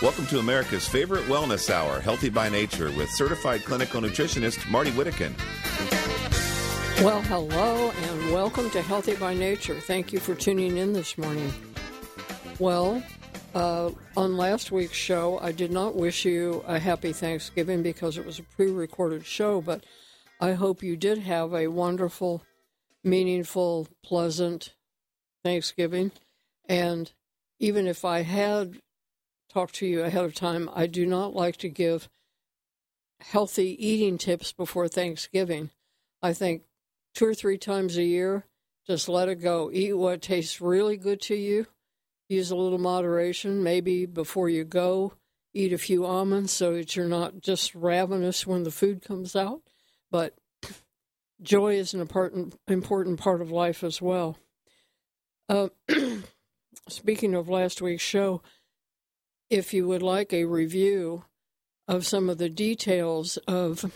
Welcome to America's favorite wellness hour, Healthy by Nature, with certified clinical nutritionist Marty Whittakin. Well, hello and welcome to Healthy by Nature. Thank you for tuning in this morning. Well, uh, on last week's show, I did not wish you a happy Thanksgiving because it was a pre recorded show, but I hope you did have a wonderful, meaningful, pleasant Thanksgiving. And even if I had talked to you ahead of time, I do not like to give healthy eating tips before Thanksgiving. I think two or three times a year, just let it go. Eat what tastes really good to you. Use a little moderation. Maybe before you go, eat a few almonds so that you're not just ravenous when the food comes out. But joy is an important important part of life as well. Uh, speaking of last week's show, if you would like a review of some of the details of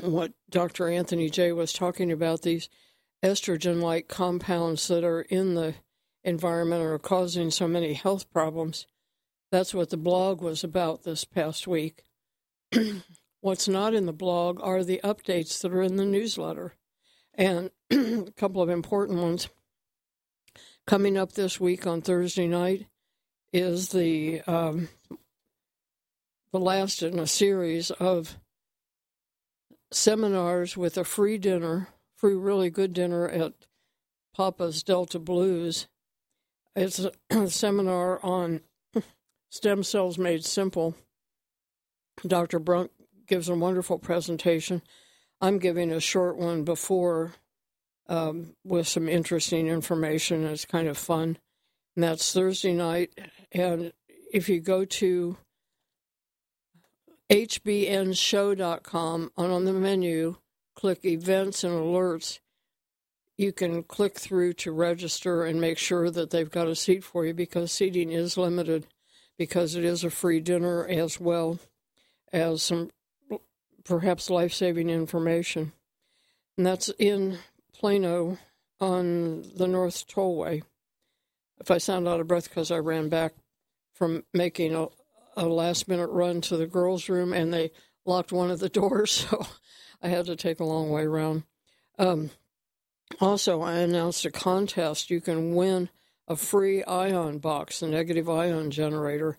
what Dr. Anthony Jay was talking about, these estrogen like compounds that are in the environment are causing so many health problems. That's what the blog was about this past week. What's not in the blog are the updates that are in the newsletter. And a couple of important ones. Coming up this week on Thursday night is the um, the last in a series of seminars with a free dinner, free really good dinner at Papa's Delta Blues. It's a seminar on stem cells made simple. Dr. Brunk gives a wonderful presentation. I'm giving a short one before um, with some interesting information. It's kind of fun. And that's Thursday night. And if you go to hbnshow.com and on the menu, click events and alerts, you can click through to register and make sure that they've got a seat for you because seating is limited because it is a free dinner as well as some perhaps life saving information. And that's in Plano on the North Tollway. If I sound out of breath because I ran back from making a, a last minute run to the girls' room and they locked one of the doors, so I had to take a long way around. Um, also, I announced a contest. You can win a free ion box, the negative ion generator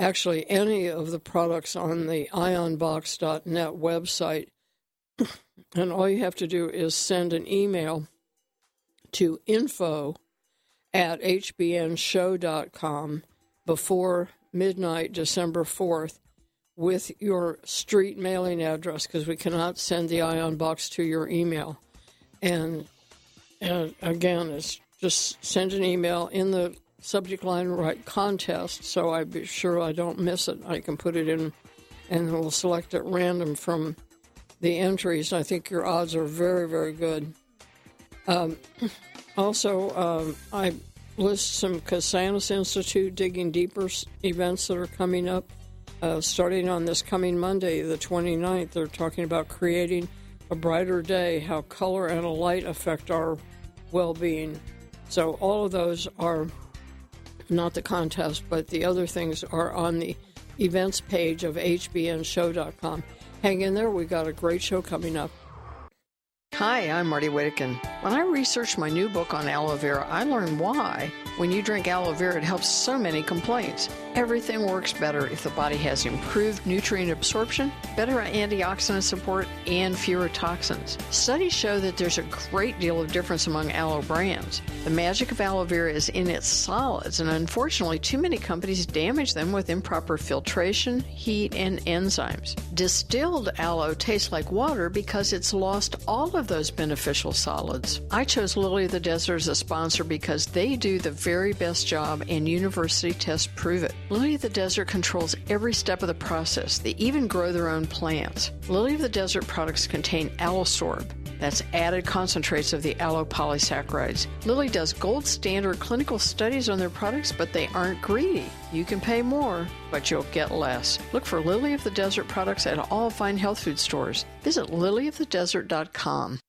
actually any of the products on the ionbox.net website. and all you have to do is send an email to info at hbnshow.com before midnight, December 4th, with your street mailing address because we cannot send the ion box to your email. And, and again, it's just send an email in the subject line write contest, so I'd be sure I don't miss it. I can put it in and we'll select at random from the entries. I think your odds are very, very good. Um, also, um, I list some Casanas Institute Digging Deeper events that are coming up. Uh, starting on this coming Monday, the 29th, they're talking about creating a brighter day, how color and light affect our well being. So, all of those are not the contest, but the other things are on the events page of hbnshow.com. Hang in there, we got a great show coming up. Hi, I'm Marty Whittakin. When I researched my new book on aloe vera, I learned why when you drink aloe vera it helps so many complaints. Everything works better if the body has improved nutrient absorption, better antioxidant support, and fewer toxins. Studies show that there's a great deal of difference among aloe brands. The magic of aloe vera is in its solids, and unfortunately, too many companies damage them with improper filtration, heat, and enzymes. Distilled aloe tastes like water because it's lost all of those beneficial solids. I chose Lily of the Desert as a sponsor because they do the very best job and university tests prove it. Lily of the Desert controls every step of the process. They even grow their own plants. Lily of the Desert products contain Aloesorb. That's added concentrates of the aloe polysaccharides. Lily does gold standard clinical studies on their products, but they aren't greedy. You can pay more, but you'll get less. Look for Lily of the Desert products at all fine health food stores. Visit lilyofthedesert.com.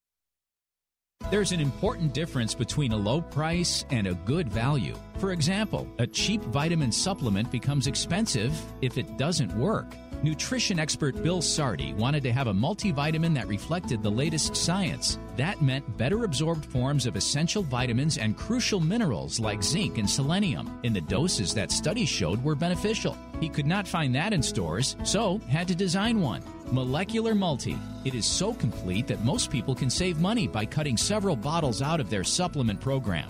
There's an important difference between a low price and a good value. For example, a cheap vitamin supplement becomes expensive if it doesn't work. Nutrition expert Bill Sardi wanted to have a multivitamin that reflected the latest science. That meant better absorbed forms of essential vitamins and crucial minerals like zinc and selenium in the doses that studies showed were beneficial. He could not find that in stores, so had to design one. Molecular Multi. It is so complete that most people can save money by cutting several bottles out of their supplement program.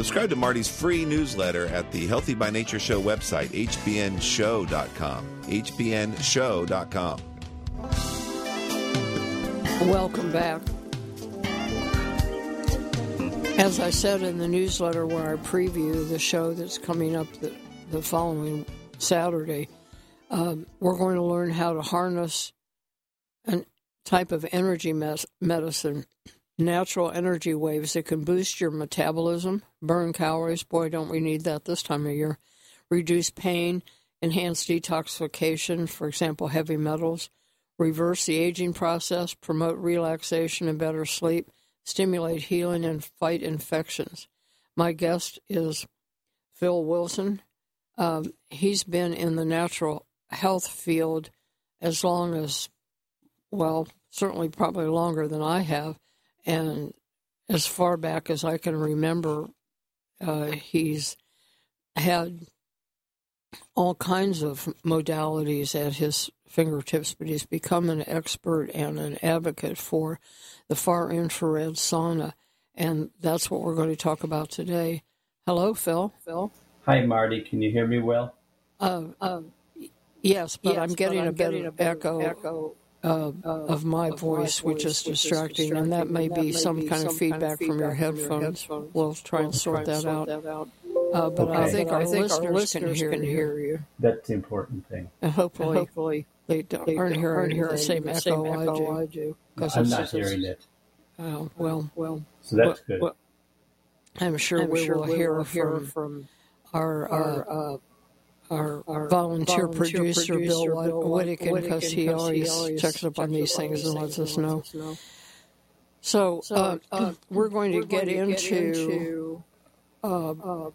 Subscribe to Marty's free newsletter at the Healthy by Nature Show website, hbnshow.com. hbnshow.com. Welcome back. As I said in the newsletter where I preview the show that's coming up the, the following Saturday, um, we're going to learn how to harness a type of energy mes- medicine natural energy waves that can boost your metabolism, burn calories. Boy, don't we need that this time of year. Reduce pain, enhance detoxification, for example, heavy metals, reverse the aging process, promote relaxation and better sleep, stimulate healing, and fight infections. My guest is Phil Wilson. Um, he's been in the natural health field as long as, well, certainly probably longer than I have and as far back as I can remember, uh, he's had all kinds of modalities at his fingertips, but he's become an expert and an advocate for the far infrared sauna. And that's what we're going to talk about today. Hello, Phil. Phil. Hi, Marty. Can you hear me well? Uh, uh, yes, but yes, I'm getting but I'm a bit getting of echo. echo uh, of my voice, which is distracting, and that may be some kind of feedback from your headphones. We'll try and sort that out. Uh, but I think our listeners can hear you. That's the important thing. And hopefully, hopefully they aren't hearing the same echo I do. I'm not hearing it. Oh, well, well. So that's good. I'm sure I'm we will hear from our our, our volunteer, volunteer producer, Bill, Bill because he always, always checks up on these things and lets us know. So, so uh, uh, we're going to get, going into, into uh, uh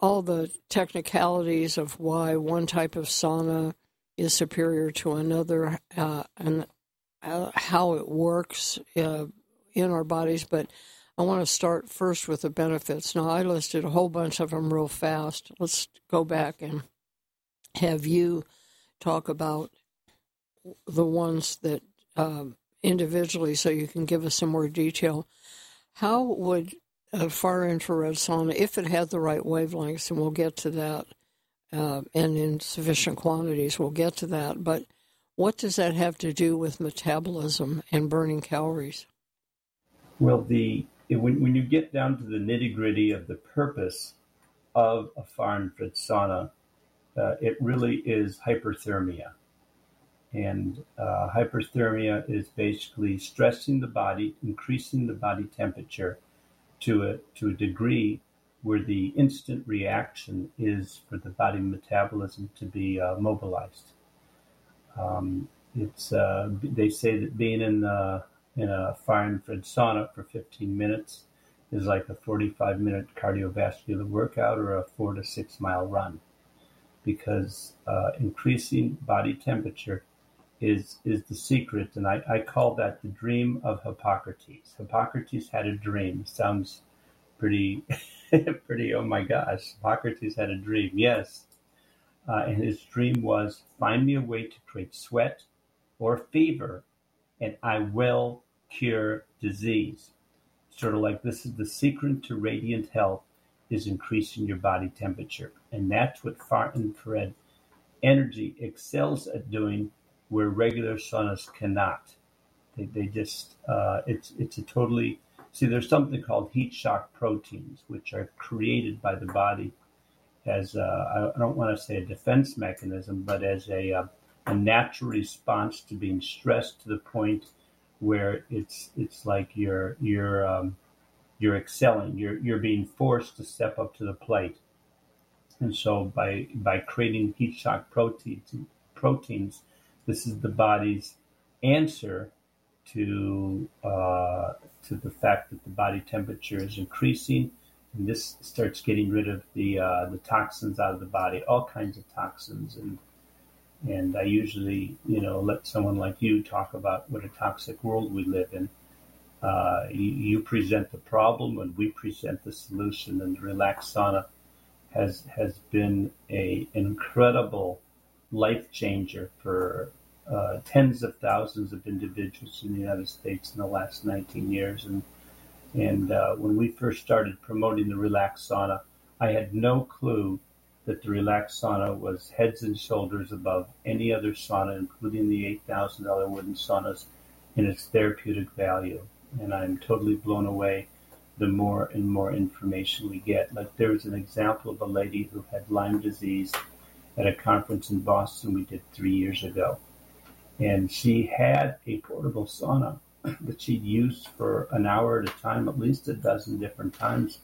all the technicalities of why one type of sauna is superior to another uh, and uh, how it works in our bodies. But I want to start first with the benefits. Now, I listed a whole bunch of them real fast. Let's go back and have you talk about the ones that um, individually so you can give us some more detail. How would a far infrared sauna, if it had the right wavelengths, and we'll get to that, uh, and in sufficient quantities, we'll get to that, but what does that have to do with metabolism and burning calories? Well, the when, when you get down to the nitty gritty of the purpose of a far infrared sauna, uh, it really is hyperthermia. And uh, hyperthermia is basically stressing the body, increasing the body temperature to a, to a degree where the instant reaction is for the body metabolism to be uh, mobilized. Um, it's uh, they say that being in the in a far infrared sauna for 15 minutes is like a 45 minute cardiovascular workout or a four to six mile run because uh, increasing body temperature is is the secret. And I, I call that the dream of hippocrates. Hippocrates had a dream. Sounds pretty pretty oh my gosh hippocrates had a dream. Yes uh, and his dream was find me a way to create sweat or fever and I will cure disease. Sort of like this is the secret to radiant health is increasing your body temperature. And that's what far infrared energy excels at doing where regular saunas cannot. They, they just uh, it's it's a totally see. There's something called heat shock proteins, which are created by the body as I don't want to say a defense mechanism, but as a uh, a natural response to being stressed to the point where it's it's like you're you're um, you're excelling. You're you're being forced to step up to the plate. And so by by creating heat shock proteins proteins, this is the body's answer to uh, to the fact that the body temperature is increasing, and this starts getting rid of the uh, the toxins out of the body, all kinds of toxins, and and I usually you know let someone like you talk about what a toxic world we live in. Uh, you, you, present the problem, and we present the solution, and the Relax sauna has has been a incredible life changer for uh, tens of thousands of individuals in the United States in the last 19 years. And and uh, when we first started promoting the Relax sauna, I had no clue that the Relax sauna was heads and shoulders above any other sauna, including the $8,000 wooden saunas, in its therapeutic value. And I'm totally blown away the more and more information we get. Like there was an example of a lady who had Lyme disease at a conference in Boston we did three years ago. And she had a portable sauna that she'd used for an hour at a time, at least a dozen different times.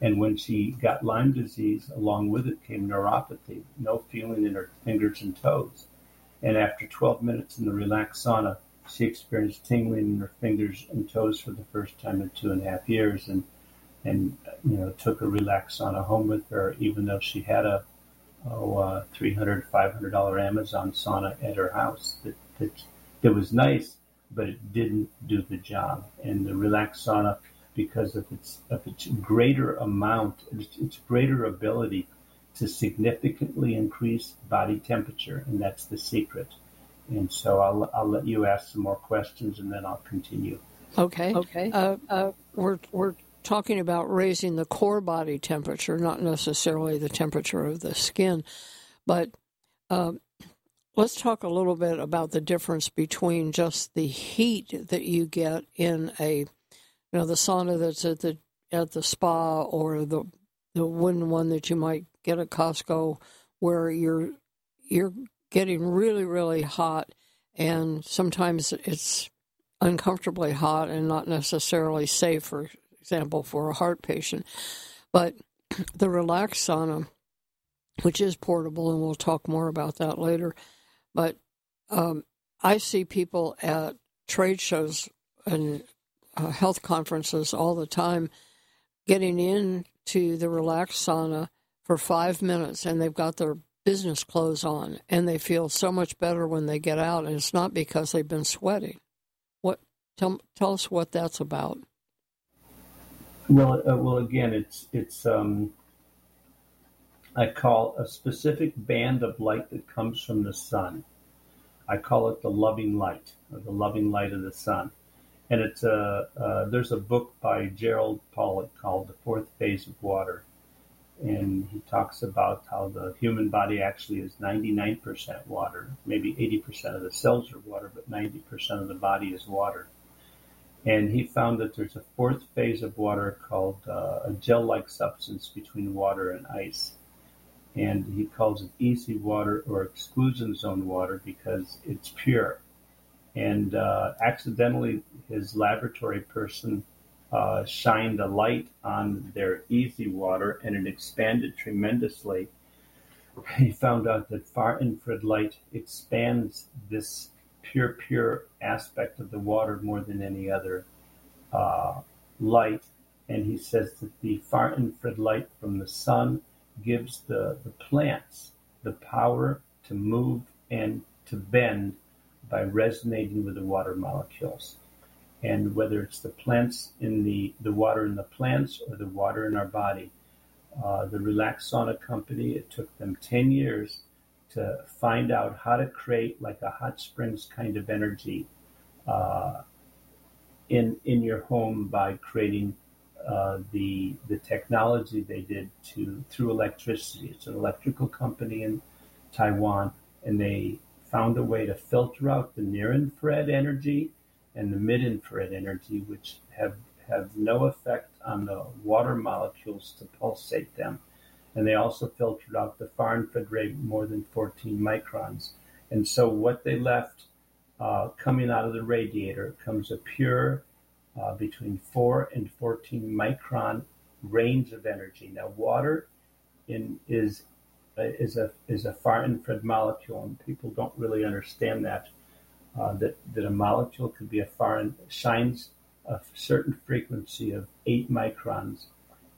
And when she got Lyme disease, along with it came neuropathy, no feeling in her fingers and toes. And after 12 minutes in the Relax sauna, she experienced tingling in her fingers and toes for the first time in two and a half years. And, and you know, took a Relax sauna home with her, even though she had a oh, uh, $300, $500 Amazon sauna at her house that, that, that was nice, but it didn't do the job. And the Relax sauna, because of its, of its greater amount, its, its greater ability to significantly increase body temperature, and that's the secret. And so I'll, I'll let you ask some more questions and then I'll continue. Okay. Okay. Uh, uh, we're, we're talking about raising the core body temperature, not necessarily the temperature of the skin. But um, let's talk a little bit about the difference between just the heat that you get in a, you know, the sauna that's at the at the spa or the the wooden one that you might get at Costco, where you're you're getting really really hot, and sometimes it's uncomfortably hot and not necessarily safe for example, for a heart patient. But the Relax sauna, which is portable, and we'll talk more about that later. But um, I see people at trade shows and uh, health conferences all the time getting into the Relax sauna for five minutes and they've got their business clothes on and they feel so much better when they get out and it's not because they've been sweating. What tell tell us what that's about. Well, uh, well, again, it's it's um, I call a specific band of light that comes from the sun. I call it the loving light, or the loving light of the sun. And it's a uh, there's a book by Gerald Pollack called The Fourth Phase of Water, and he talks about how the human body actually is 99% water. Maybe 80% of the cells are water, but 90% of the body is water and he found that there's a fourth phase of water called uh, a gel-like substance between water and ice. And he calls it EZ water or exclusion zone water because it's pure. And uh, accidentally, his laboratory person uh, shined a light on their EZ water and it expanded tremendously. He found out that far infrared light expands this pure, pure aspect of the water more than any other uh, light. And he says that the far infrared light from the sun gives the, the plants the power to move and to bend by resonating with the water molecules. And whether it's the plants in the, the water in the plants or the water in our body, uh, the Relax Sauna Company, it took them 10 years to find out how to create like a hot springs kind of energy uh, in in your home by creating uh, the the technology they did to through electricity. It's an electrical company in Taiwan, and they found a way to filter out the near infrared energy and the mid infrared energy, which have, have no effect on the water molecules to pulsate them. And they also filtered out the far infrared ray more than 14 microns. And so what they left uh, coming out of the radiator comes a pure uh, between 4 and 14 micron range of energy. Now, water in, is is a is a far infrared molecule, and people don't really understand that uh, that that a molecule could be a far shines a certain frequency of eight microns,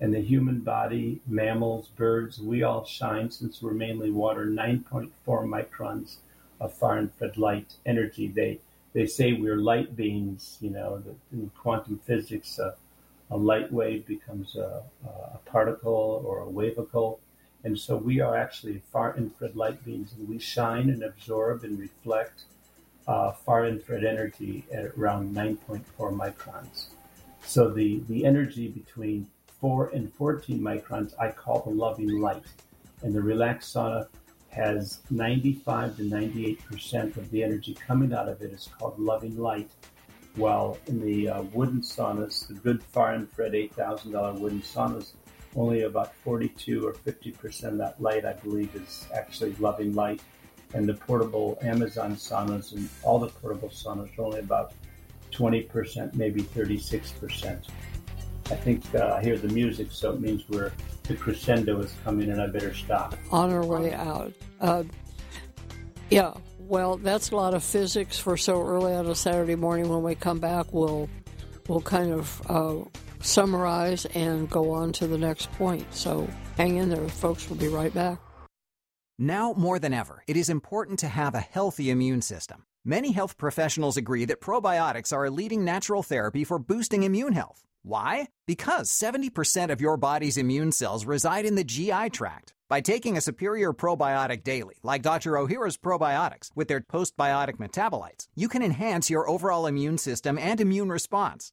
and the human body, mammals, birds, we all shine since we're mainly water 9.4 microns of far infrared light energy. They they say we're light beings. You know, in quantum physics, uh, a light wave becomes a, a particle or a wavicle and so we are actually far infrared light beams, and we shine and absorb and reflect uh, far infrared energy at around 9.4 microns. So the, the energy between 4 and 14 microns I call the loving light. And the Relax sauna has 95 to 98% of the energy coming out of it is called loving light. While in the uh, wooden saunas, the good far infrared $8,000 wooden saunas, only about 42 or 50% of that light, I believe, is actually loving light. And the portable Amazon saunas and all the portable saunas are only about 20%, maybe 36%. I think uh, I hear the music, so it means we're the crescendo is coming, and I better stop. On our way out. Uh, yeah, well, that's a lot of physics for so early on a Saturday morning. When we come back, we'll we'll kind of uh, summarize and go on to the next point. So hang in there, folks. We'll be right back. Now more than ever, it is important to have a healthy immune system. Many health professionals agree that probiotics are a leading natural therapy for boosting immune health. Why? Because 70% of your body's immune cells reside in the GI tract. By taking a superior probiotic daily, like Dr. Ohhira's probiotics, with their postbiotic metabolites, you can enhance your overall immune system and immune response.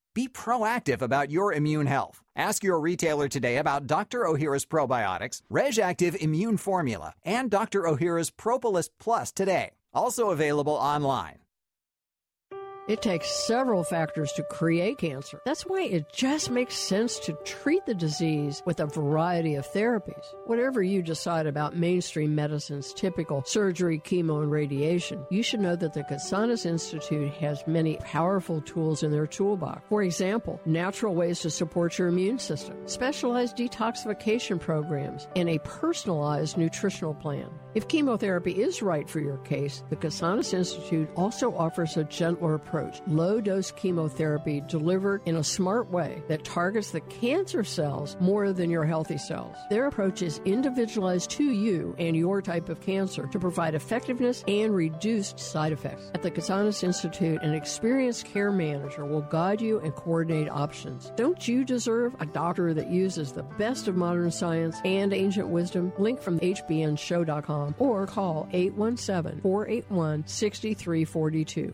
Be proactive about your immune health. Ask your retailer today about Dr. Ohhira's probiotics, RegActive Immune Formula, and Dr. Ohhira's Propolis Plus today. Also available online. It takes several factors to create cancer. That's why it just makes sense to treat the disease with a variety of therapies. Whatever you decide about mainstream medicine's typical surgery, chemo, and radiation, you should know that the Casanas Institute has many powerful tools in their toolbox. For example, natural ways to support your immune system, specialized detoxification programs, and a personalized nutritional plan. If chemotherapy is right for your case, the Casanas Institute also offers a gentler approach approach low dose chemotherapy delivered in a smart way that targets the cancer cells more than your healthy cells. Their approach is individualized to you and your type of cancer to provide effectiveness and reduced side effects. At the Casanas Institute, an experienced care manager will guide you and coordinate options. Don't you deserve a doctor that uses the best of modern science and ancient wisdom? Link from hbnshow.com or call 817 481 6342.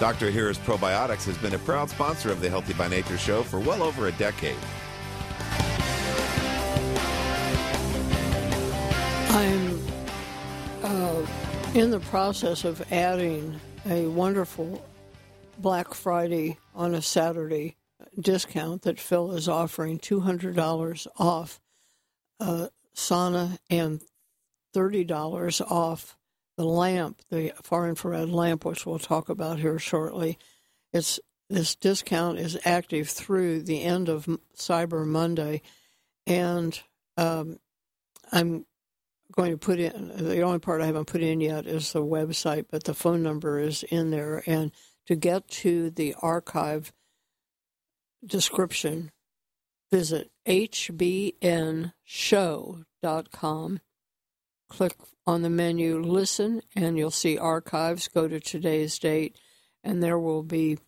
Dr. Ohhira's Probiotics has been a proud sponsor of the Healthy by Nature show for well over a decade. I'm uh, in the process of adding a wonderful Black Friday on a Saturday discount that Phil is offering $200 off uh, sauna and $30 off the lamp, the far infrared lamp, which we'll talk about here shortly. It's this discount is active through the end of Cyber Monday, and um, I'm going to put in the only part I haven't put in yet is the website, but the phone number is in there. And to get to the archive description, visit hbnshow.com. Click on the menu Listen, and you'll see archives. Go to today's date, and there will be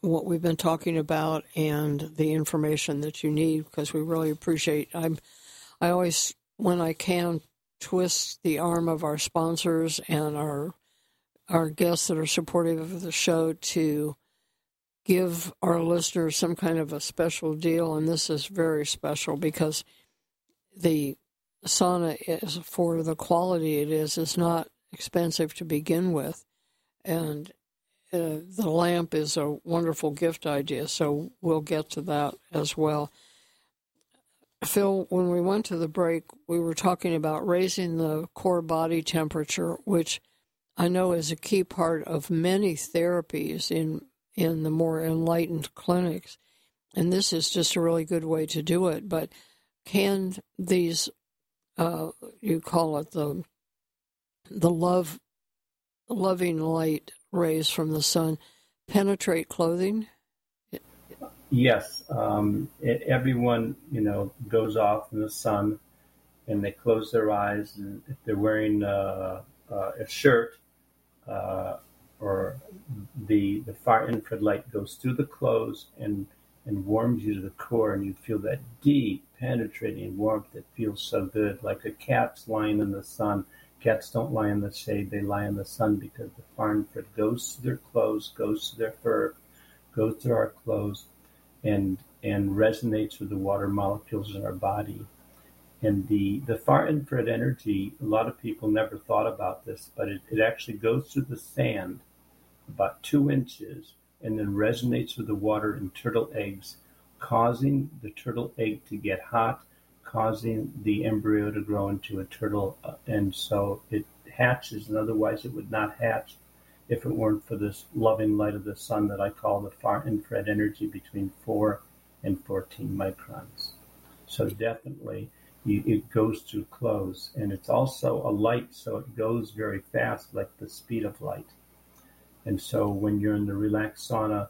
what we've been talking about and the information that you need because we really appreciate. I'm, I always, when I can, twist the arm of our sponsors and our our guests that are supportive of the show to give our listeners some kind of a special deal, and this is very special because the sauna is for the quality it is is not expensive to begin with, and uh, the lamp is a wonderful gift idea. So we'll get to that as well. Phil, when we went to the break, we were talking about raising the core body temperature, which I know is a key part of many therapies in in the more enlightened clinics. And this is just a really good way to do it. But can these, uh, you call it the the love, loving light rays from the sun, penetrate clothing? Yes, um, it, everyone you know goes off in the sun, and they close their eyes. And if they're wearing uh, uh, a shirt, uh, or the the far infrared light goes through the clothes and and warms you to the core, and you feel that deep, penetrating warmth that feels so good, like a cat's lying in the sun. Cats don't lie in the shade; they lie in the sun because the far infrared goes to their clothes, goes to their fur, goes to our clothes, and and resonates with the water molecules in our body. And the, the far infrared energy, a lot of people never thought about this, but it, it actually goes through the sand about two inches and then resonates with the water in turtle eggs, causing the turtle egg to get hot, causing the embryo to grow into a turtle. Uh, and so it hatches, and otherwise it would not hatch if it weren't for this loving light of the sun that I call the far infrared energy between 4 and 14 microns. So definitely it goes through clothes and it's also a light so it goes very fast like the speed of light and so when you're in the Relax sauna,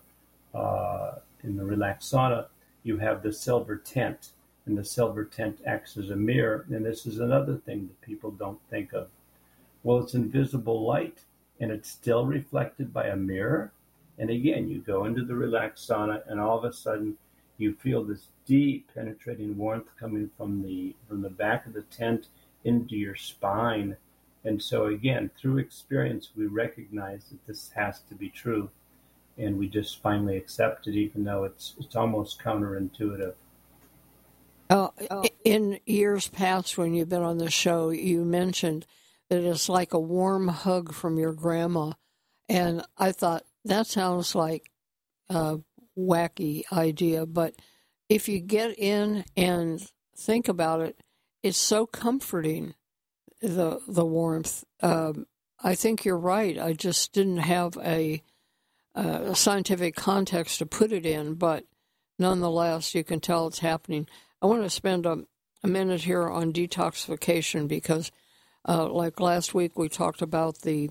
uh, in the Relax sauna, you have the silver tent, and the silver tent acts as a mirror. And this is another thing that people don't think of. Well, it's invisible light, and it's still reflected by a mirror. And again, you go into the Relax sauna, and all of a sudden, you feel this deep, penetrating warmth coming from the from the back of the tent into your spine and so, again, through experience, we recognize that this has to be true. And we just finally accept it, even though it's, it's almost counterintuitive. Uh, in years past, when you've been on the show, you mentioned that it's like a warm hug from your grandma. And I thought that sounds like a wacky idea. But if you get in and think about it, it's so comforting the the warmth. Um, I think you're right. I just didn't have a, a, scientific context to put it in, but nonetheless, you can tell it's happening. I want to spend a, a minute here on detoxification because, uh, like last week, we talked about the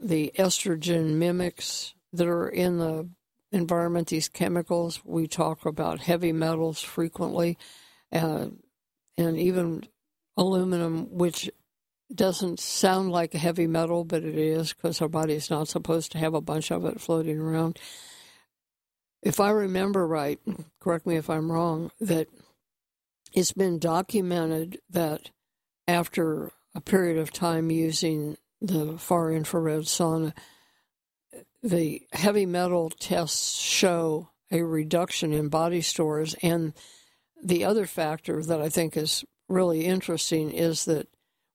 the estrogen mimics that are in the environment. These chemicals. We talk about heavy metals frequently, uh, and even aluminum, which doesn't sound like a heavy metal, but it is because our body is not supposed to have a bunch of it floating around. If I remember right, correct me if I'm wrong, that it's been documented that after a period of time using the far infrared sauna, the heavy metal tests show a reduction in body stores. And the other factor that I think is really interesting is that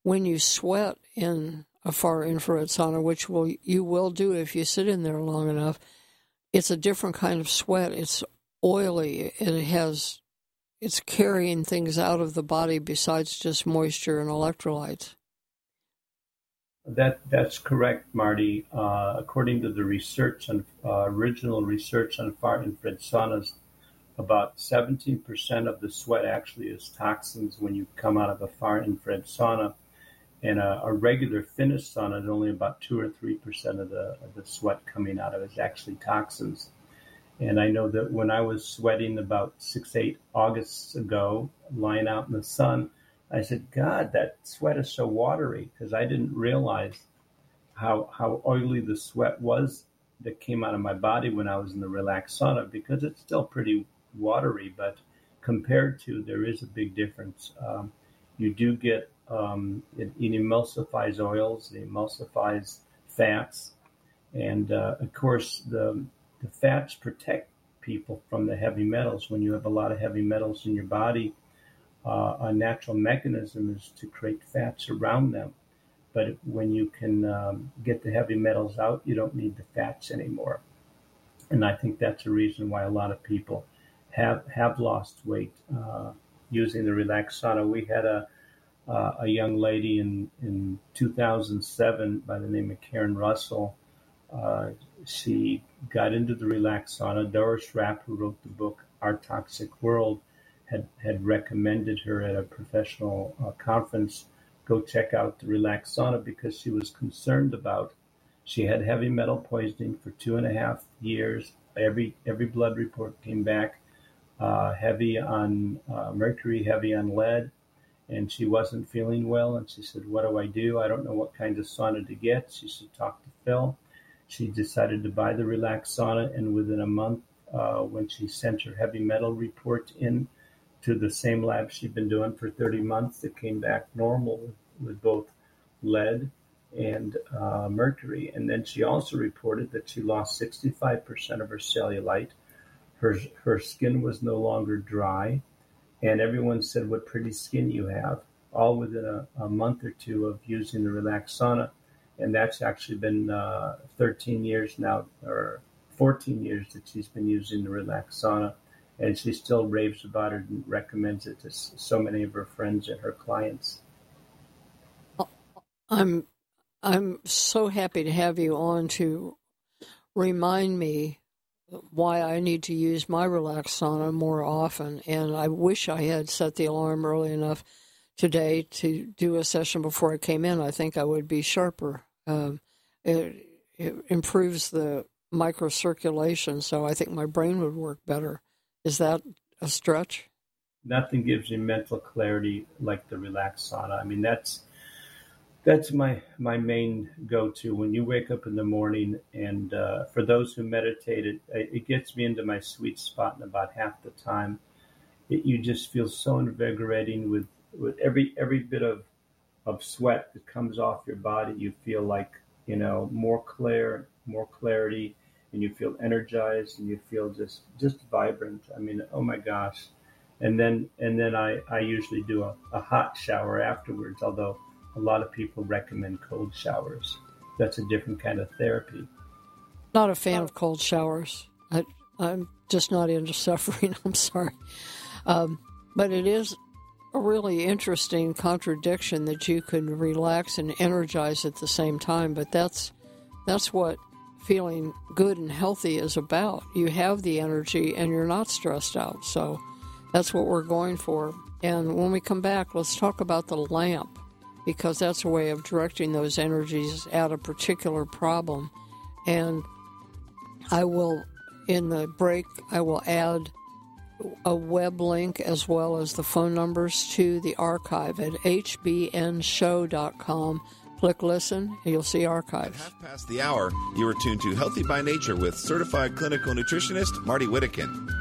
when you sweat in a far infrared sauna, which will you will do if you sit in there long enough, it's a different kind of sweat. It's oily. It has it's carrying things out of the body besides just moisture and electrolytes. That that's correct, Marty. Uh, according to the research on uh, original research on far infrared saunas, about 17% of the sweat actually is toxins when you come out of a far infrared sauna. And a, a regular Finnish sauna is only about two or three percent of the of the sweat coming out of it is actually toxins. And I know that when I was sweating about six, eight Augusts ago, lying out in the sun, I said, God, that sweat is so watery because I didn't realize how, how oily the sweat was that came out of my body when I was in the Relax sauna because it's still pretty watery, but compared to, there is a big difference. Um, you do get, um, it, it emulsifies oils, it emulsifies fats. And uh, of course, the the fats protect people from the heavy metals. When you have a lot of heavy metals in your body, uh, a natural mechanism is to create fats around them. But when you can um, get the heavy metals out, you don't need the fats anymore. And I think that's a reason why a lot of people have have lost weight uh, using the relaxed. We had a uh, a young lady in in 2007 by the name of Karen Russell. Uh, she got into the Relax sauna. Doris Rapp, who wrote the book Our Toxic World, had, had recommended her at a professional uh, conference go check out the Relax sauna because she was concerned about. She had heavy metal poisoning for two and a half years. Every every blood report came back uh, heavy on uh, mercury, heavy on lead, and she wasn't feeling well. And she said, "What do I do? I don't know what kind of sauna to get." She said, "Talk to Phil." She decided to buy the Relax sauna, and within a month, uh, when she sent her heavy metal report in to the same lab she'd been doing for 30 months, it came back normal with, with both lead and uh, mercury. And then she also reported that she lost 65% of her cellulite. Her, her skin was no longer dry. And everyone said, What pretty skin you have, all within a, a month or two of using the Relax sauna and that's actually been uh, 13 years now, or 14 years that she's been using the Relax Sauna, and she still raves about it and recommends it to so many of her friends and her clients. I'm I'm so happy to have you on to remind me why I need to use my Relax Sauna more often, and I wish I had set the alarm early enough today to do a session before I came in. I think I would be sharper um, it, it improves the microcirculation, so I think my brain would work better. Is that a stretch? Nothing gives you mental clarity like the Relax sauna. I mean, that's that's my my main go-to when you wake up in the morning. And uh, for those who meditate, it it gets me into my sweet spot in about half the time. It, you just feel so invigorating with with every every bit of of sweat that comes off your body, you feel like, you know, more clear, more clarity, and you feel energized and you feel just, just vibrant. I mean, oh my gosh. And then, and then I, I usually do a, a hot shower afterwards, although a lot of people recommend cold showers. That's a different kind of therapy. Not a fan of cold showers. I, I'm just not into suffering. I'm sorry. Um, but it is a really interesting contradiction that you can relax and energize at the same time but that's that's what feeling good and healthy is about you have the energy and you're not stressed out so that's what we're going for and when we come back let's talk about the lamp because that's a way of directing those energies at a particular problem and i will in the break i will add a web link as well as the phone numbers to the archive at hbnshow.com. Click listen, and you'll see archives. Half past the hour, you are tuned to Healthy by Nature with certified clinical nutritionist Marty Whittekin.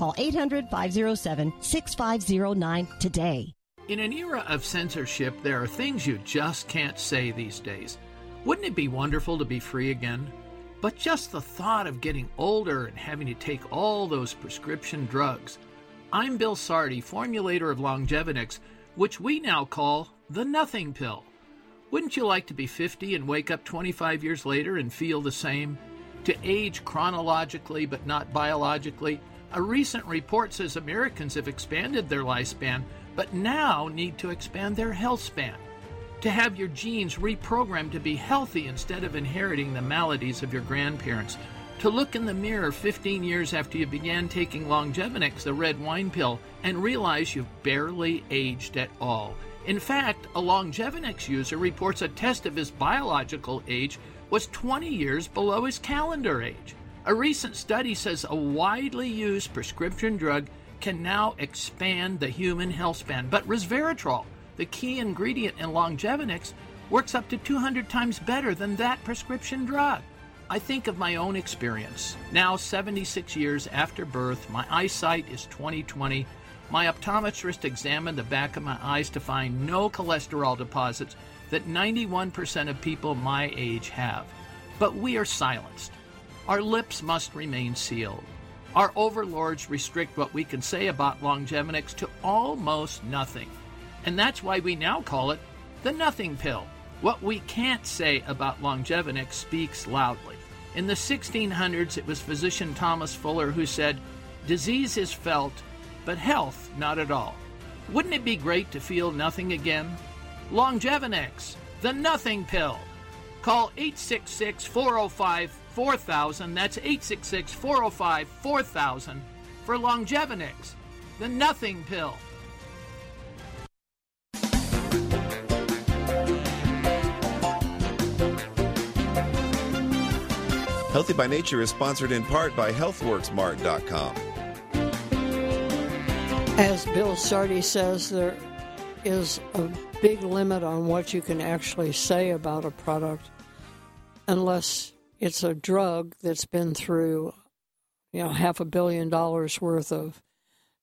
Call 800 507 6509 today. In an era of censorship, there are things you just can't say these days. Wouldn't it be wonderful to be free again? But just the thought of getting older and having to take all those prescription drugs. I'm Bill Sardi, formulator of Longevinex, which we now call the Nothing Pill. Wouldn't you like to be 50 and wake up 25 years later and feel the same? To age chronologically but not biologically? A recent report says Americans have expanded their lifespan, but now need to expand their health span. To have your genes reprogrammed to be healthy instead of inheriting the maladies of your grandparents. To look in the mirror 15 years after you began taking Longevinex, the red wine pill, and realize you've barely aged at all. In fact, a Longevinex user reports a test of his biological age was 20 years below his calendar age. A recent study says a widely used prescription drug can now expand the human health span, but resveratrol, the key ingredient in Longevinex, works up to 200 times better than that prescription drug. I think of my own experience. Now, 76 years after birth, my eyesight is 20/20. My optometrist examined the back of my eyes to find no cholesterol deposits that 91% of people my age have. But we are silenced. Our lips must remain sealed. Our overlords restrict what we can say about Longevinex to almost nothing. And that's why we now call it the nothing pill. What we can't say about Longevinex speaks loudly. In the 1600s, it was physician Thomas Fuller who said, Disease is felt, but health not at all. Wouldn't it be great to feel nothing again? Longevinex, the nothing pill. Call 866 405 4000. That's 866 405 4000 for Longevinex, the nothing pill. Healthy by Nature is sponsored in part by HealthWorksMart.com. As Bill Sardi says, there is a big limit on what you can actually say about a product unless it's a drug that's been through, you know, half a billion dollars worth of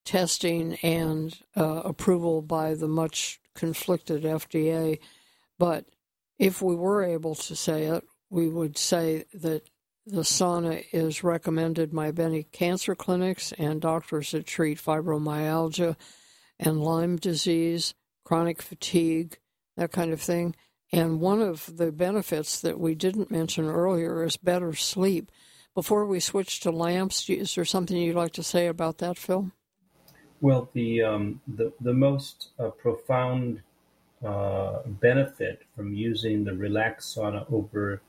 testing and uh, approval by the much conflicted FDA. But if we were able to say it, we would say that the sauna is recommended by many cancer clinics and doctors that treat fibromyalgia and Lyme disease, chronic fatigue, that kind of thing. And one of the benefits that we didn't mention earlier is better sleep. Before we switch to lamps, is there something you'd like to say about that, Phil? Well, the um, the the most uh, profound uh, benefit from using the relax sauna over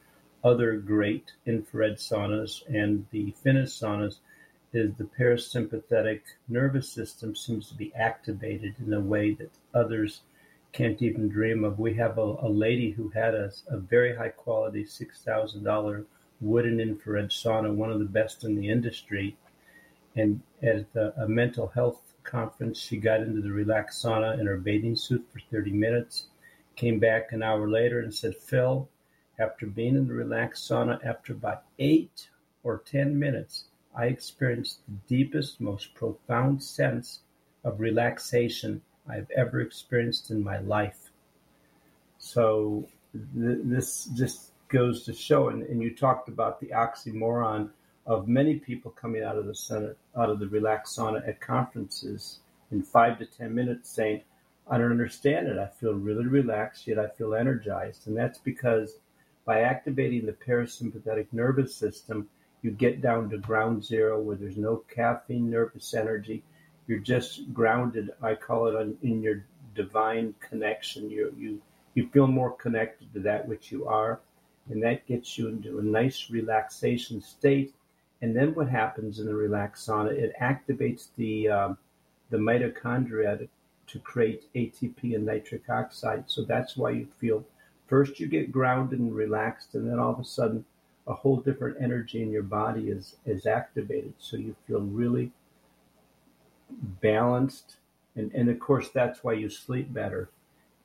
other great infrared saunas and the Finnish saunas is the parasympathetic nervous system seems to be activated in a way that others can't even dream of. We have a, a lady who had a, a very high quality $6,000 wooden infrared sauna, one of the best in the industry. And at a, a mental health conference, she got into the relaxed sauna in her bathing suit for 30 minutes, came back an hour later and said, Phil, after being in the relaxed sauna, after about eight or 10 minutes, I experienced the deepest, most profound sense of relaxation I've ever experienced in my life. So th- this just goes to show, and, and you talked about the oxymoron of many people coming out of the center, out of the relaxed sauna at conferences in five to ten minutes, saying, I don't understand it. I feel really relaxed, yet I feel energized. And that's because by activating the parasympathetic nervous system, you get down to ground zero where there's no caffeine nervous energy. You're just grounded. I call it in your divine connection. You, you, you feel more connected to that which you are. And that gets you into a nice relaxation state. And then what happens in the relaxed sauna? It activates the, um, the mitochondria to, to create ATP and nitric oxide. So that's why you feel first you get grounded and relaxed, and then all of a sudden, a whole different energy in your body is is activated. So you feel really balanced, and and of course that's why you sleep better.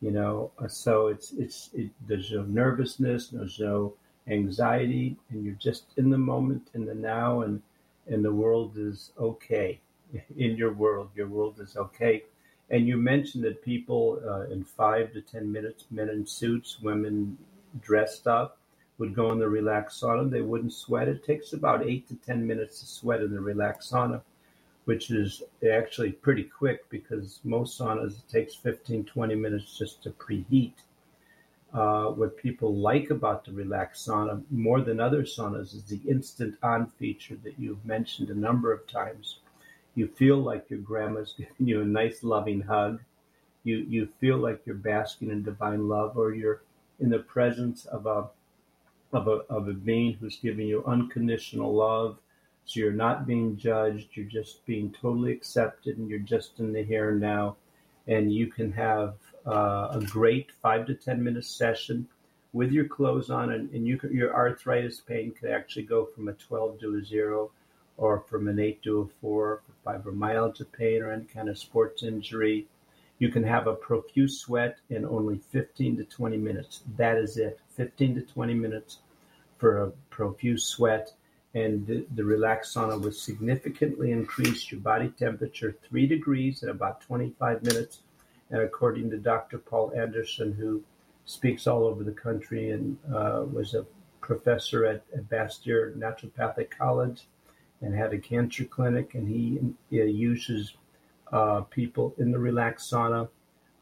You know, uh, so it's it's it, there's no nervousness, there's no anxiety, and you're just in the moment, in the now, and and the world is okay. In your world, your world is okay and you mentioned that people uh, in five to 10 minutes, men in suits, women dressed up, would go in the relaxed sauna. They wouldn't sweat. It takes about eight to 10 minutes to sweat in the relaxed sauna, which is actually pretty quick because most saunas it takes 15, 20 minutes just to preheat. Uh, what people like about the relaxed sauna more than other saunas is the instant on feature that you've mentioned a number of times you feel like your grandma's giving you a nice loving hug. You you feel like you're basking in divine love, or you're in the presence of a of a of a being who's giving you unconditional love. So you're not being judged. You're just being totally accepted, and you're just in the here and now. And you can have uh, a great five to ten minute session with your clothes on, and, and you can, your arthritis pain could actually go from a 12 to a zero or from an 8 to a 4 for fibromyalgia pain or any kind of sports injury. You can have a profuse sweat in only 15 to 20 minutes. That is it. 15 to 20 minutes for a profuse sweat. And the, the relaxed sauna will significantly increase your body temperature three degrees in about 25 minutes. And according to Dr. Paul Anderson, who speaks all over the country and uh, was a professor at, at Bastyr Naturopathic College, and had a cancer clinic, and he, he uses uh, people in the relaxed sauna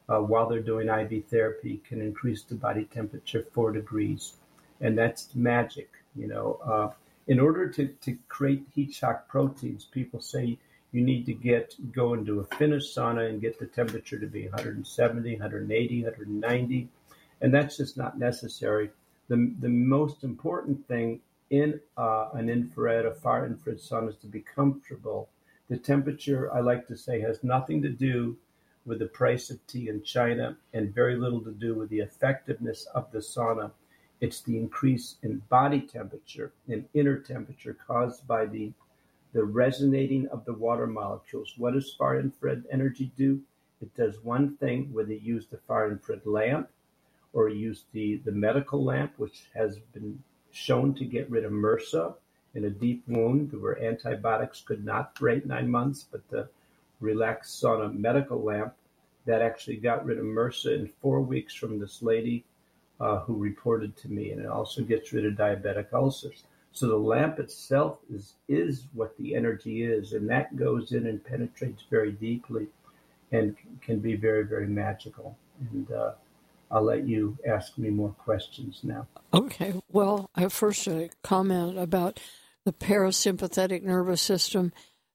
uh, while they're doing IV therapy can increase the body temperature four degrees, and that's magic. You know, uh, in order to, to create heat shock proteins, people say you need to get go into a Finnish sauna and get the temperature to be 170, 180, 190, and that's just not necessary. The the most important thing in uh, an infrared, a far infrared sauna is to be comfortable. The temperature, I like to say, has nothing to do with the price of tea in China and very little to do with the effectiveness of the sauna. It's the increase in body temperature and inner temperature caused by the the resonating of the water molecules. What does far infrared energy do? It does one thing whether you use the far infrared lamp or use the, the medical lamp, which has been shown to get rid of MRSA in a deep wound where antibiotics could not for eight, nine months, but the relaxed sauna medical lamp that actually got rid of MRSA in four weeks from this lady uh, who reported to me. And it also gets rid of diabetic ulcers. So the lamp itself is, is what the energy is, and that goes in and penetrates very deeply and can be very, very magical. And uh, I'll let you ask me more questions now. Okay. Well, I first a comment about the parasympathetic nervous system.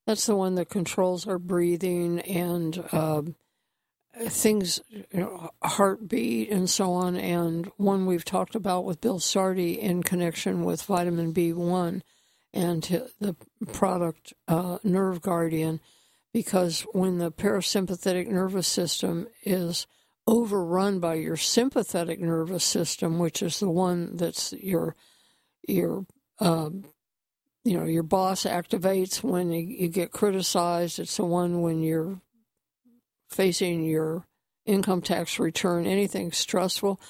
That's the one that controls our breathing and um, things, you know, heartbeat and so on. And one we've talked about with Bill Sardi in connection with vitamin B1 and the product uh, Nerve Guardian, because when the parasympathetic nervous system is overrun by your sympathetic nervous system, which is the one that's your your um, you know your boss activates when you, you get criticized. It's the one when you're facing your income tax return, anything stressful.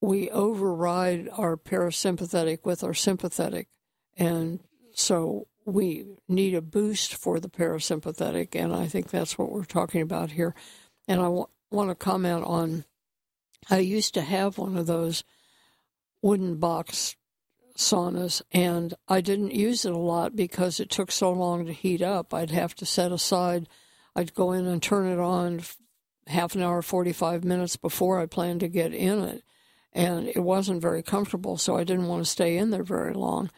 We override our parasympathetic with our sympathetic, and so we need a boost for the parasympathetic, and I think that's what we're talking about here. And I want want to comment on I used to have one of those wooden box saunas, and I didn't use it a lot because it took so long to heat up. I'd have to set aside, I'd go in and turn it on half an hour, 45 minutes before I planned to get in it. And it wasn't very comfortable, so I didn't want to stay in there very long.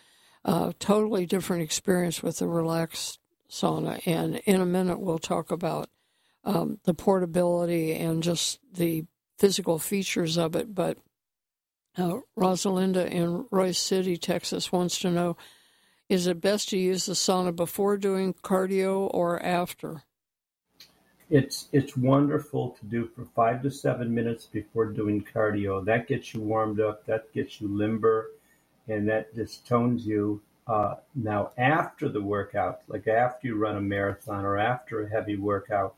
Uh, totally different experience with the relaxed sauna. And in a minute, we'll talk about um, the portability and just the physical features of it. But uh, Rosalinda in Royse City, Texas, wants to know is it best to use the sauna before doing cardio or after? It's it's wonderful to do for five to seven minutes before doing cardio. That gets you warmed up. That gets you limber, and that just tones you. Uh, now after the workout, like after you run a marathon or after a heavy workout,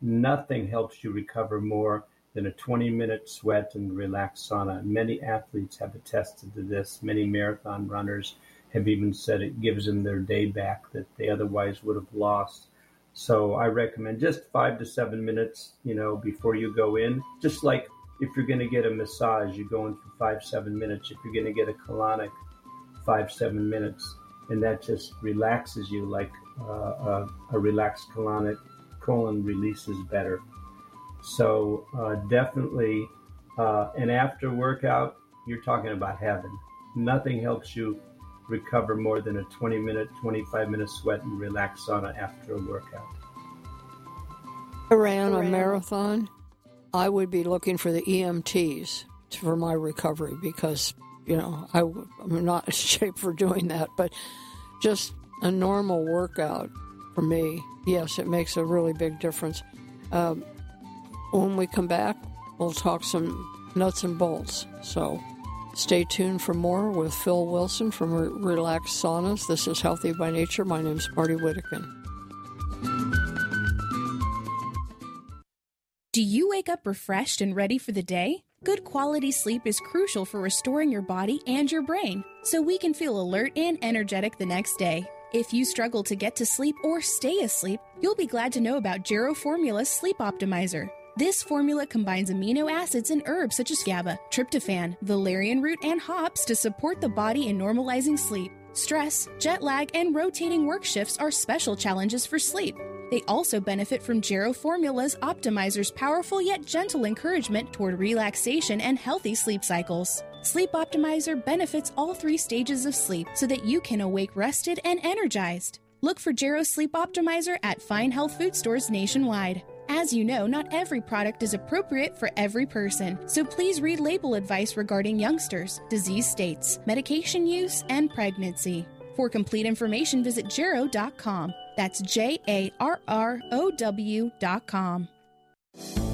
nothing helps you recover more than a 20 minute sweat and relaxed sauna. Many athletes have attested to this. Many marathon runners have even said it gives them their day back that they otherwise would have lost. So I recommend just five to seven minutes, you know, before you go in. Just like if you're going to get a massage, you go in for five, seven minutes. If you're going to get a colonic, five, seven minutes. And that just relaxes you like uh, a, a, relaxed colonic colon releases better. So uh, definitely, uh, and after workout, you're talking about heaven. Nothing helps you recover more than a 20 minute, 25 minute sweat and relax sauna after a workout. I ran a marathon. I would be looking for the EMTs for my recovery because, you know, I, I'm not in shape for doing that, but just a normal workout for me, yes, it makes a really big difference. Um, when we come back, we'll talk some nuts and bolts. So Stay tuned for more with Phil Wilson from Re- Relax Saunas. This is Healthy by Nature. My name is Marty Whittekin. Do you wake up refreshed and ready for the day? Good quality sleep is crucial for restoring your body and your brain so we can feel alert and energetic the next day. If you struggle to get to sleep or stay asleep, you'll be glad to know about Jarrow Formula's Sleep Optimizer. This formula combines amino acids and herbs such as GABA, tryptophan, valerian root, and hops to support the body in normalizing sleep. Stress, jet lag, and rotating work shifts are special challenges for sleep. They also benefit from Jarrow Formula's Optimizer's powerful yet gentle encouragement toward relaxation and healthy sleep cycles. Sleep Optimizer benefits all three stages of sleep so that you can awake rested and energized. Look for Jarrow Sleep Optimizer at fine health food stores nationwide. As you know, not every product is appropriate for every person, so please read label advice regarding youngsters, disease states, medication use, and pregnancy. For complete information, visit Jarrow.com. That's J A R R O W.com.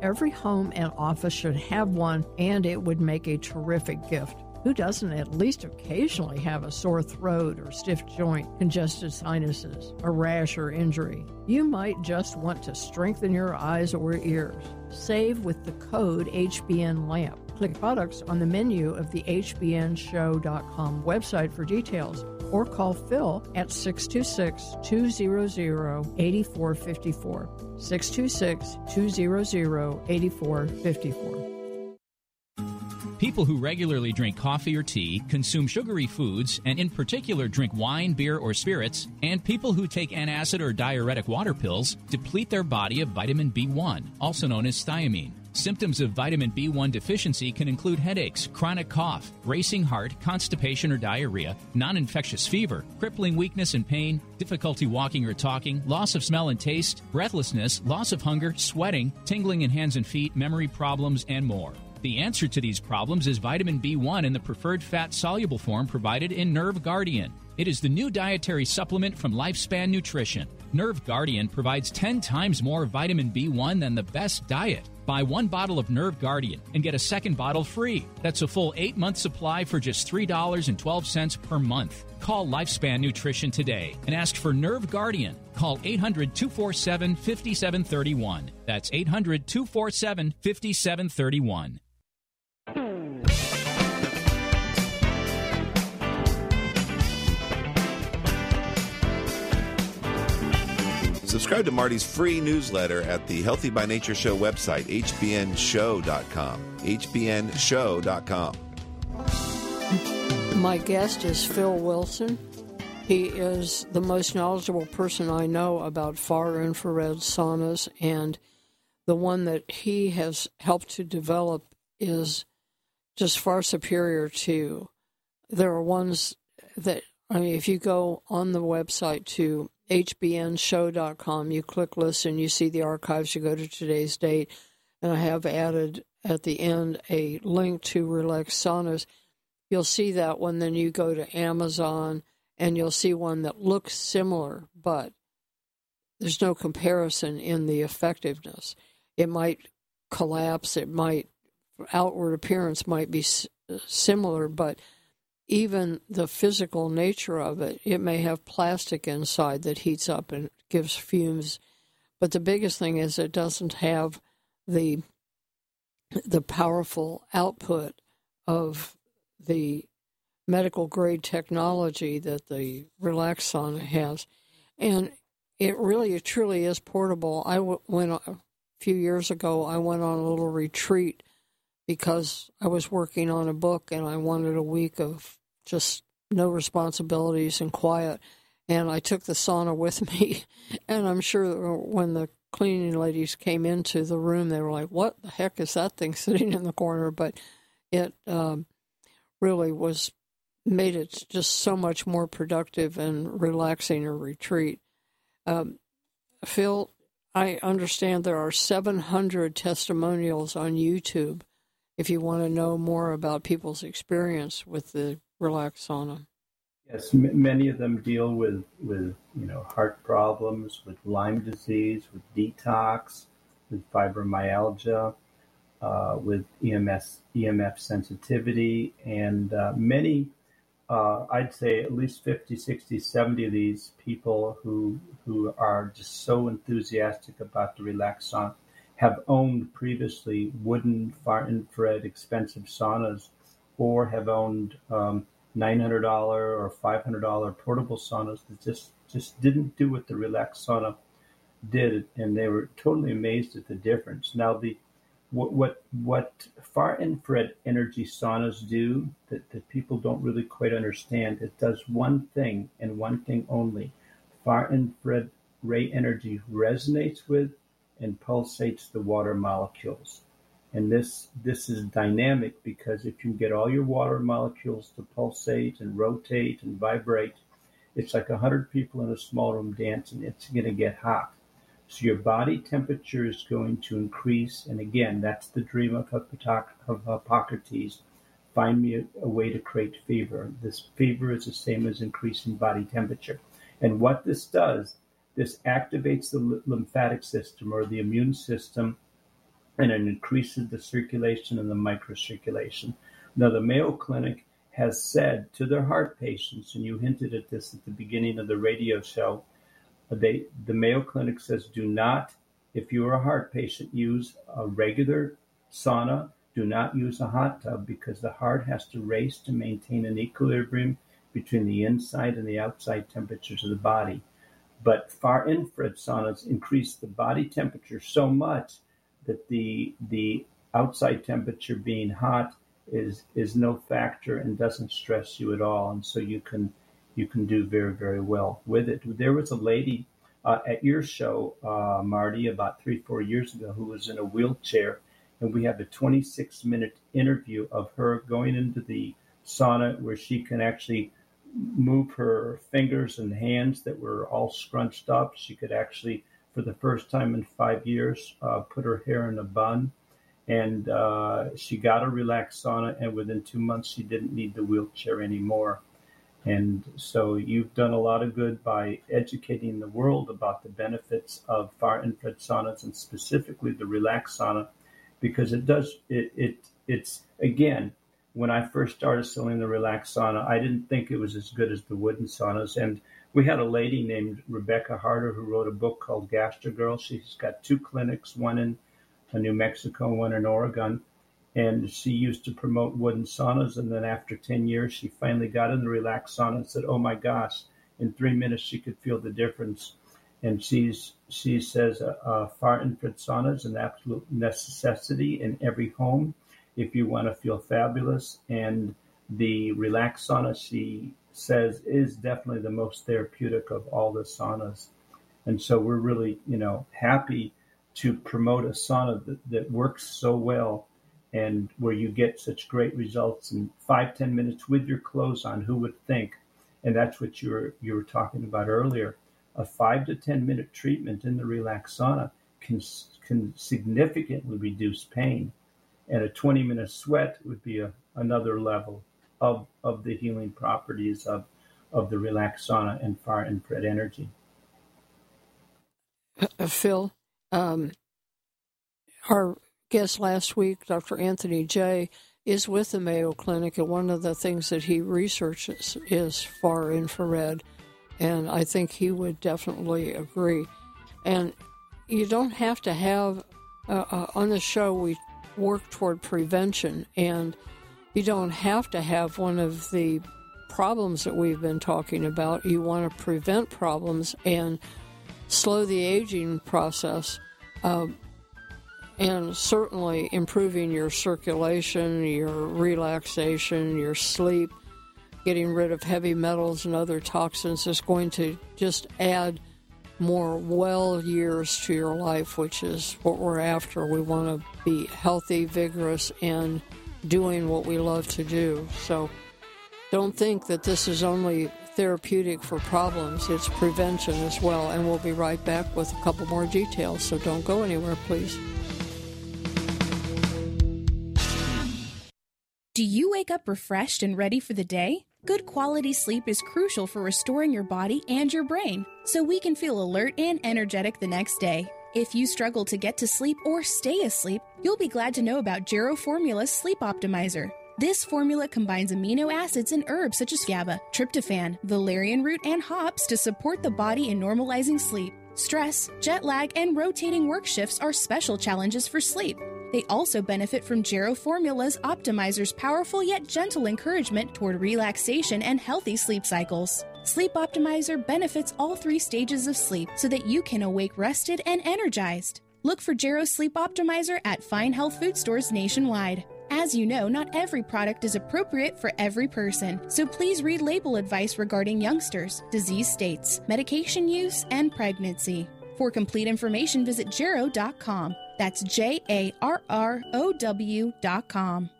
Every home and office should have one, and it would make a terrific gift. Who doesn't at least occasionally have a sore throat or stiff joint, congested sinuses, a rash or injury? You might just want to strengthen your eyes or ears. Save with the code HBN LAMP. Click products on the menu of the HBNShow.com website for details or call Phil at 626 200 8454. 626 200 8454. People who regularly drink coffee or tea, consume sugary foods, and in particular drink wine, beer, or spirits, and people who take antacid or diuretic water pills deplete their body of vitamin B1, also known as thiamine. Symptoms of vitamin B1 deficiency can include headaches, chronic cough, racing heart, constipation or diarrhea, non infectious fever, crippling weakness and pain, difficulty walking or talking, loss of smell and taste, breathlessness, loss of hunger, sweating, tingling in hands and feet, memory problems, and more. The answer to these problems is vitamin B1 in the preferred fat soluble form provided in Nerve Guardian. It is the new dietary supplement from Lifespan Nutrition. Nerve Guardian provides 10 times more vitamin B1 than the best diet. Buy one bottle of Nerve Guardian and get a second bottle free. That's a full eight month supply for just $3.12 per month. Call Lifespan Nutrition today and ask for Nerve Guardian. Call 800 247 5731. That's 800 247 5731. Subscribe to Marty's free newsletter at the Healthy by Nature Show website, hbnshow.com. hbnshow.com. My guest is Phil Wilson. He is the most knowledgeable person I know about far infrared saunas, and the one that he has helped to develop is just far superior to. There are ones that, I mean, if you go on the website to hbnshow.com, you click listen, you see the archives, you go to today's date, and I have added at the end a link to Relax Saunas. You'll see that one, then you go to Amazon and you'll see one that looks similar, but there's no comparison in the effectiveness. It might collapse, it might, outward appearance might be uh, similar, but even the physical nature of it, it may have plastic inside that heats up and gives fumes. But the biggest thing is it doesn't have the the powerful output of the medical grade technology that the Relaxon has. And it really, it truly is portable. I went a few years ago, I went on a little retreat because I was working on a book and I wanted a week of just no responsibilities and quiet. And I took the sauna with me. And I'm sure when the cleaning ladies came into the room, they were like, What the heck is that thing sitting in the corner? But it um, really was made it just so much more productive and relaxing a retreat. Um, Phil, I understand there are 700 testimonials on YouTube if you want to know more about people's experience with the relax sauna. Yes, m- many of them deal with with you know heart problems, with Lyme disease, with detox, with fibromyalgia, uh, with EMS EMF sensitivity, and uh, many. Uh, I'd say at least 50, 60, 70 of these people who who are just so enthusiastic about the relax sauna have owned previously wooden far infrared expensive saunas or have owned um, $900 or $500 portable saunas that just, just didn't do what the Relax sauna did, and they were totally amazed at the difference. Now, the what what, what far infrared energy saunas do that, that people don't really quite understand, it does one thing and one thing only. Far infrared ray energy resonates with and pulsates the water molecules. And this this is dynamic because if you get all your water molecules to pulsate and rotate and vibrate, it's like a hundred people in a small room dancing. It's going to get hot. So your body temperature is going to increase. And again, that's the dream of, Hippocrates. Find me a, a way to create fever. This fever is the same as increasing body temperature. And what this does, this activates the lymphatic system or the immune system and it increases the circulation and the microcirculation. Now, the Mayo Clinic has said to their heart patients, and you hinted at this at the beginning of the radio show, they, the Mayo Clinic says do not, if you are a heart patient, use a regular sauna. Do not use a hot tub because the heart has to race to maintain an equilibrium between the inside and the outside temperatures of the body. But far infrared saunas increase the body temperature so much that the the outside temperature being hot is is no factor and doesn't stress you at all, and so you can you can do very very well with it. There was a lady uh, at your show, uh, Marty, about three four years ago, who was in a wheelchair, and we had a 26 minute interview of her going into the sauna where she can actually move her fingers and hands that were all scrunched up. She could actually for the first time in five years, uh, put her hair in a bun, and uh, she got a relaxed sauna. And within two months, she didn't need the wheelchair anymore. And so you've done a lot of good by educating the world about the benefits of far infrared saunas and specifically the relaxed sauna, because it does it it it's again when I first started selling the relaxed sauna, I didn't think it was as good as the wooden saunas and we had a lady named Rebecca Harder who wrote a book called Gaster Girl. She's got two clinics, one in uh, New Mexico, one in Oregon. And she used to promote wooden saunas. And then after 10 years, she finally got in the relaxed sauna and said, Oh my gosh, in three minutes, she could feel the difference. and she's she says a, a far infrared sauna is an absolute necessity in every home if you want to feel fabulous. And the relax sauna, she says, is definitely the most therapeutic of all the saunas. And so we're really, you know, happy to promote a sauna that, that works so well and where you get such great results in five ten minutes with your clothes on. Who would think? And that's what you were you were talking about earlier. A five to ten minute treatment in the relax sauna can can significantly reduce pain, and a twenty minute sweat would be a, another level of of the healing properties of of the relax sauna and far infrared energy. Uh, Phil, um, our guest last week, Dr. Anthony Jay, is with the Mayo Clinic, and one of the things that he researches is far infrared, and I think he would definitely agree. And you don't have to have uh, uh, on the show we work toward prevention, and you don't have to have one of the problems that we've been talking about. You want to prevent problems and slow the aging process. Um, and certainly improving your circulation, your relaxation, your sleep, getting rid of heavy metals and other toxins is going to just add more well years to your life, which is what we're after. We want to be healthy, vigorous, and doing what we love to do. So don't think that this is only therapeutic for problems, it's prevention as well. And we'll be right back with a couple more details. So don't go anywhere, please. Do you wake up refreshed and ready for the day? Good quality sleep is crucial for restoring your body and your brain so we can feel alert and energetic the next day. If you struggle to get to sleep or stay asleep, you'll be glad to know about Jarrow Formula Sleep Optimizer. This formula combines amino acids and herbs such as GABA, tryptophan, valerian root, and hops to support the body in normalizing sleep. Stress, jet lag, and rotating work shifts are special challenges for sleep. They also benefit from Jarrow Formula's Optimizer's powerful yet gentle encouragement toward relaxation and healthy sleep cycles. Sleep Optimizer benefits all three stages of sleep so that you can awake rested and energized. Look for Jarrow Sleep Optimizer at fine health food stores nationwide. As you know, not every product is appropriate for every person, so please read label advice regarding youngsters, disease states, medication use, and pregnancy. For complete information, visit jarrow.com. That's J A R R O W.com.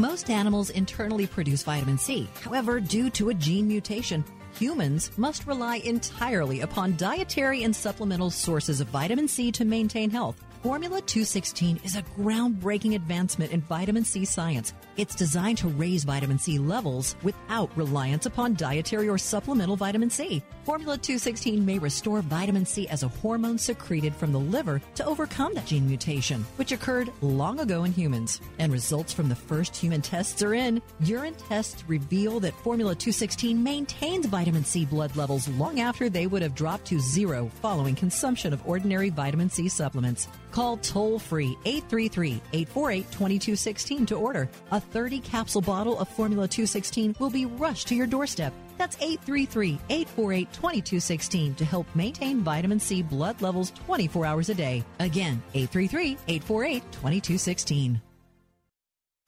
Most animals internally produce vitamin C. However, due to a gene mutation, humans must rely entirely upon dietary and supplemental sources of vitamin C to maintain health. Formula 216 is a groundbreaking advancement in vitamin C science. It's designed to raise vitamin C levels without reliance upon dietary or supplemental vitamin C. Formula 216 may restore vitamin C as a hormone secreted from the liver to overcome that gene mutation, which occurred long ago in humans. And results from the first human tests are in. Urine tests reveal that Formula 216 maintains vitamin C blood levels long after they would have dropped to zero following consumption of ordinary vitamin C supplements. Call toll free 833 848 2216 to order. A 30 capsule bottle of Formula 216 will be rushed to your doorstep. That's 833 848 2216 to help maintain vitamin C blood levels 24 hours a day. Again, 833 848 2216.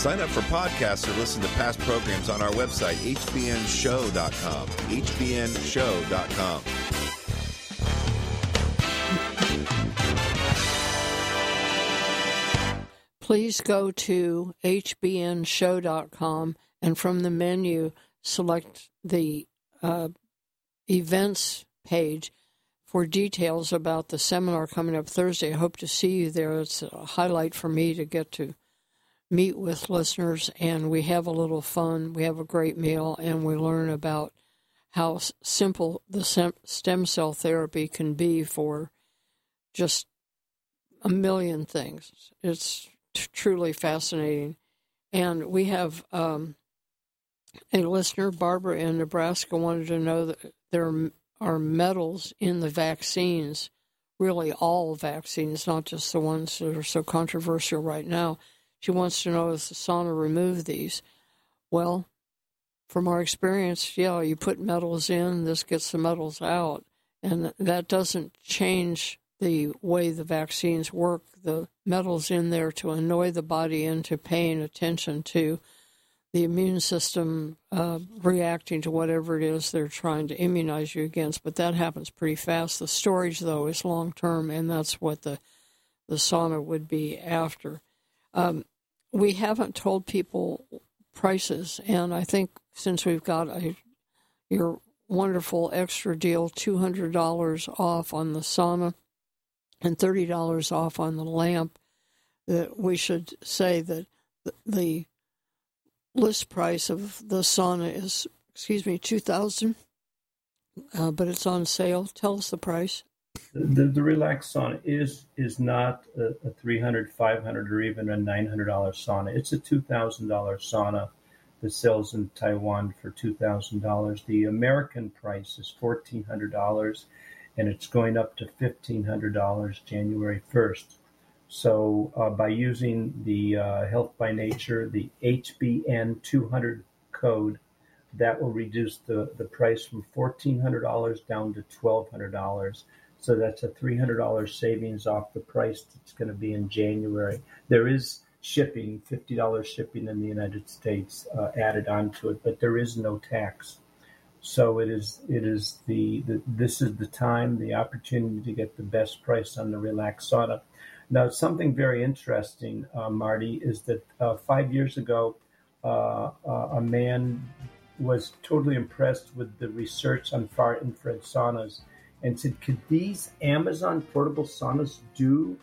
Sign up for podcasts or listen to past programs on our website, hbnshow.com. hbnshow.com. Please go to hbnshow.com and from the menu, select the uh, events page for details about the seminar coming up Thursday. I hope to see you there. It's a highlight for me to get to meet with listeners and we have a little fun. We have a great meal and we learn about how simple the stem cell therapy can be for just a million things. It's t- truly fascinating. And we have um, a listener, Barbara in Nebraska, wanted to know that there are metals in the vaccines, really all vaccines, not just the ones that are so controversial right now. She wants to know if the sauna removed these. Well, from our experience, yeah, you put metals in, this gets the metals out, and that doesn't change the way the vaccines work. The metals in there to annoy the body into paying attention to the immune system uh, reacting to whatever it is they're trying to immunize you against. But that happens pretty fast. The storage, though, is long term, and that's what the the sauna would be after. Um, we haven't told people prices, and I think since we've got a your wonderful extra deal, two hundred dollars off on the sauna and thirty dollars off on the lamp, that we should say that the list price of the sauna is, excuse me, two thousand, uh, but it's on sale. Tell us the price. The, the relax sauna is is not a, a 300 500 or even a $900 sauna. It's a $2,000 sauna that sells in Taiwan for $2,000. The American price is $1,400 and it's going up to $1,500 January 1st. So uh, by using the uh, Health by Nature, the HBN 200 code, that will reduce the, the price from $1,400 down to $1,200. So that's a $300 savings off the price that's going to be in January. There is shipping, $50 shipping in the United States uh, added onto it, but there is no tax. So it is it is the, the this is the time, the opportunity to get the best price on the Relax Sauna. Now, something very interesting, uh, Marty, is that uh, five years ago, uh, uh, a man was totally impressed with the research on far infrared saunas and said, "Could these Amazon portable saunas do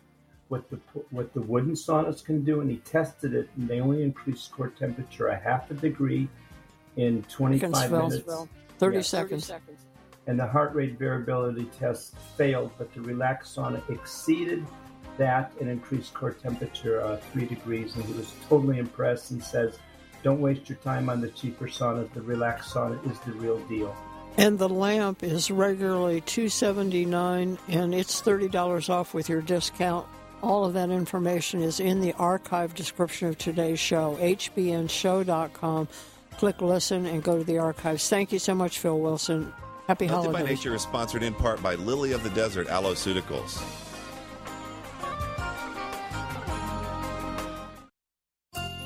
what the what the wooden saunas can do?" And he tested it, and they only increased core temperature a half a degree in 25 minutes, 30 seconds. And the heart rate variability test failed, but the relaxed sauna exceeded that and increased core temperature uh, three degrees. And he was totally impressed and says, Don't waste your time on the cheaper saunas. The relaxed sauna is the real deal. And the lamp is regularly two seventy nine, and it's thirty dollars off with your discount. All of that information is in the archive description of today's show, hbnshow.com. Click listen and go to the archives. Thank you so much, Phil Wilson. Happy Healthy holidays. by Nature is sponsored in part by Lily of the Desert Aloeceuticals.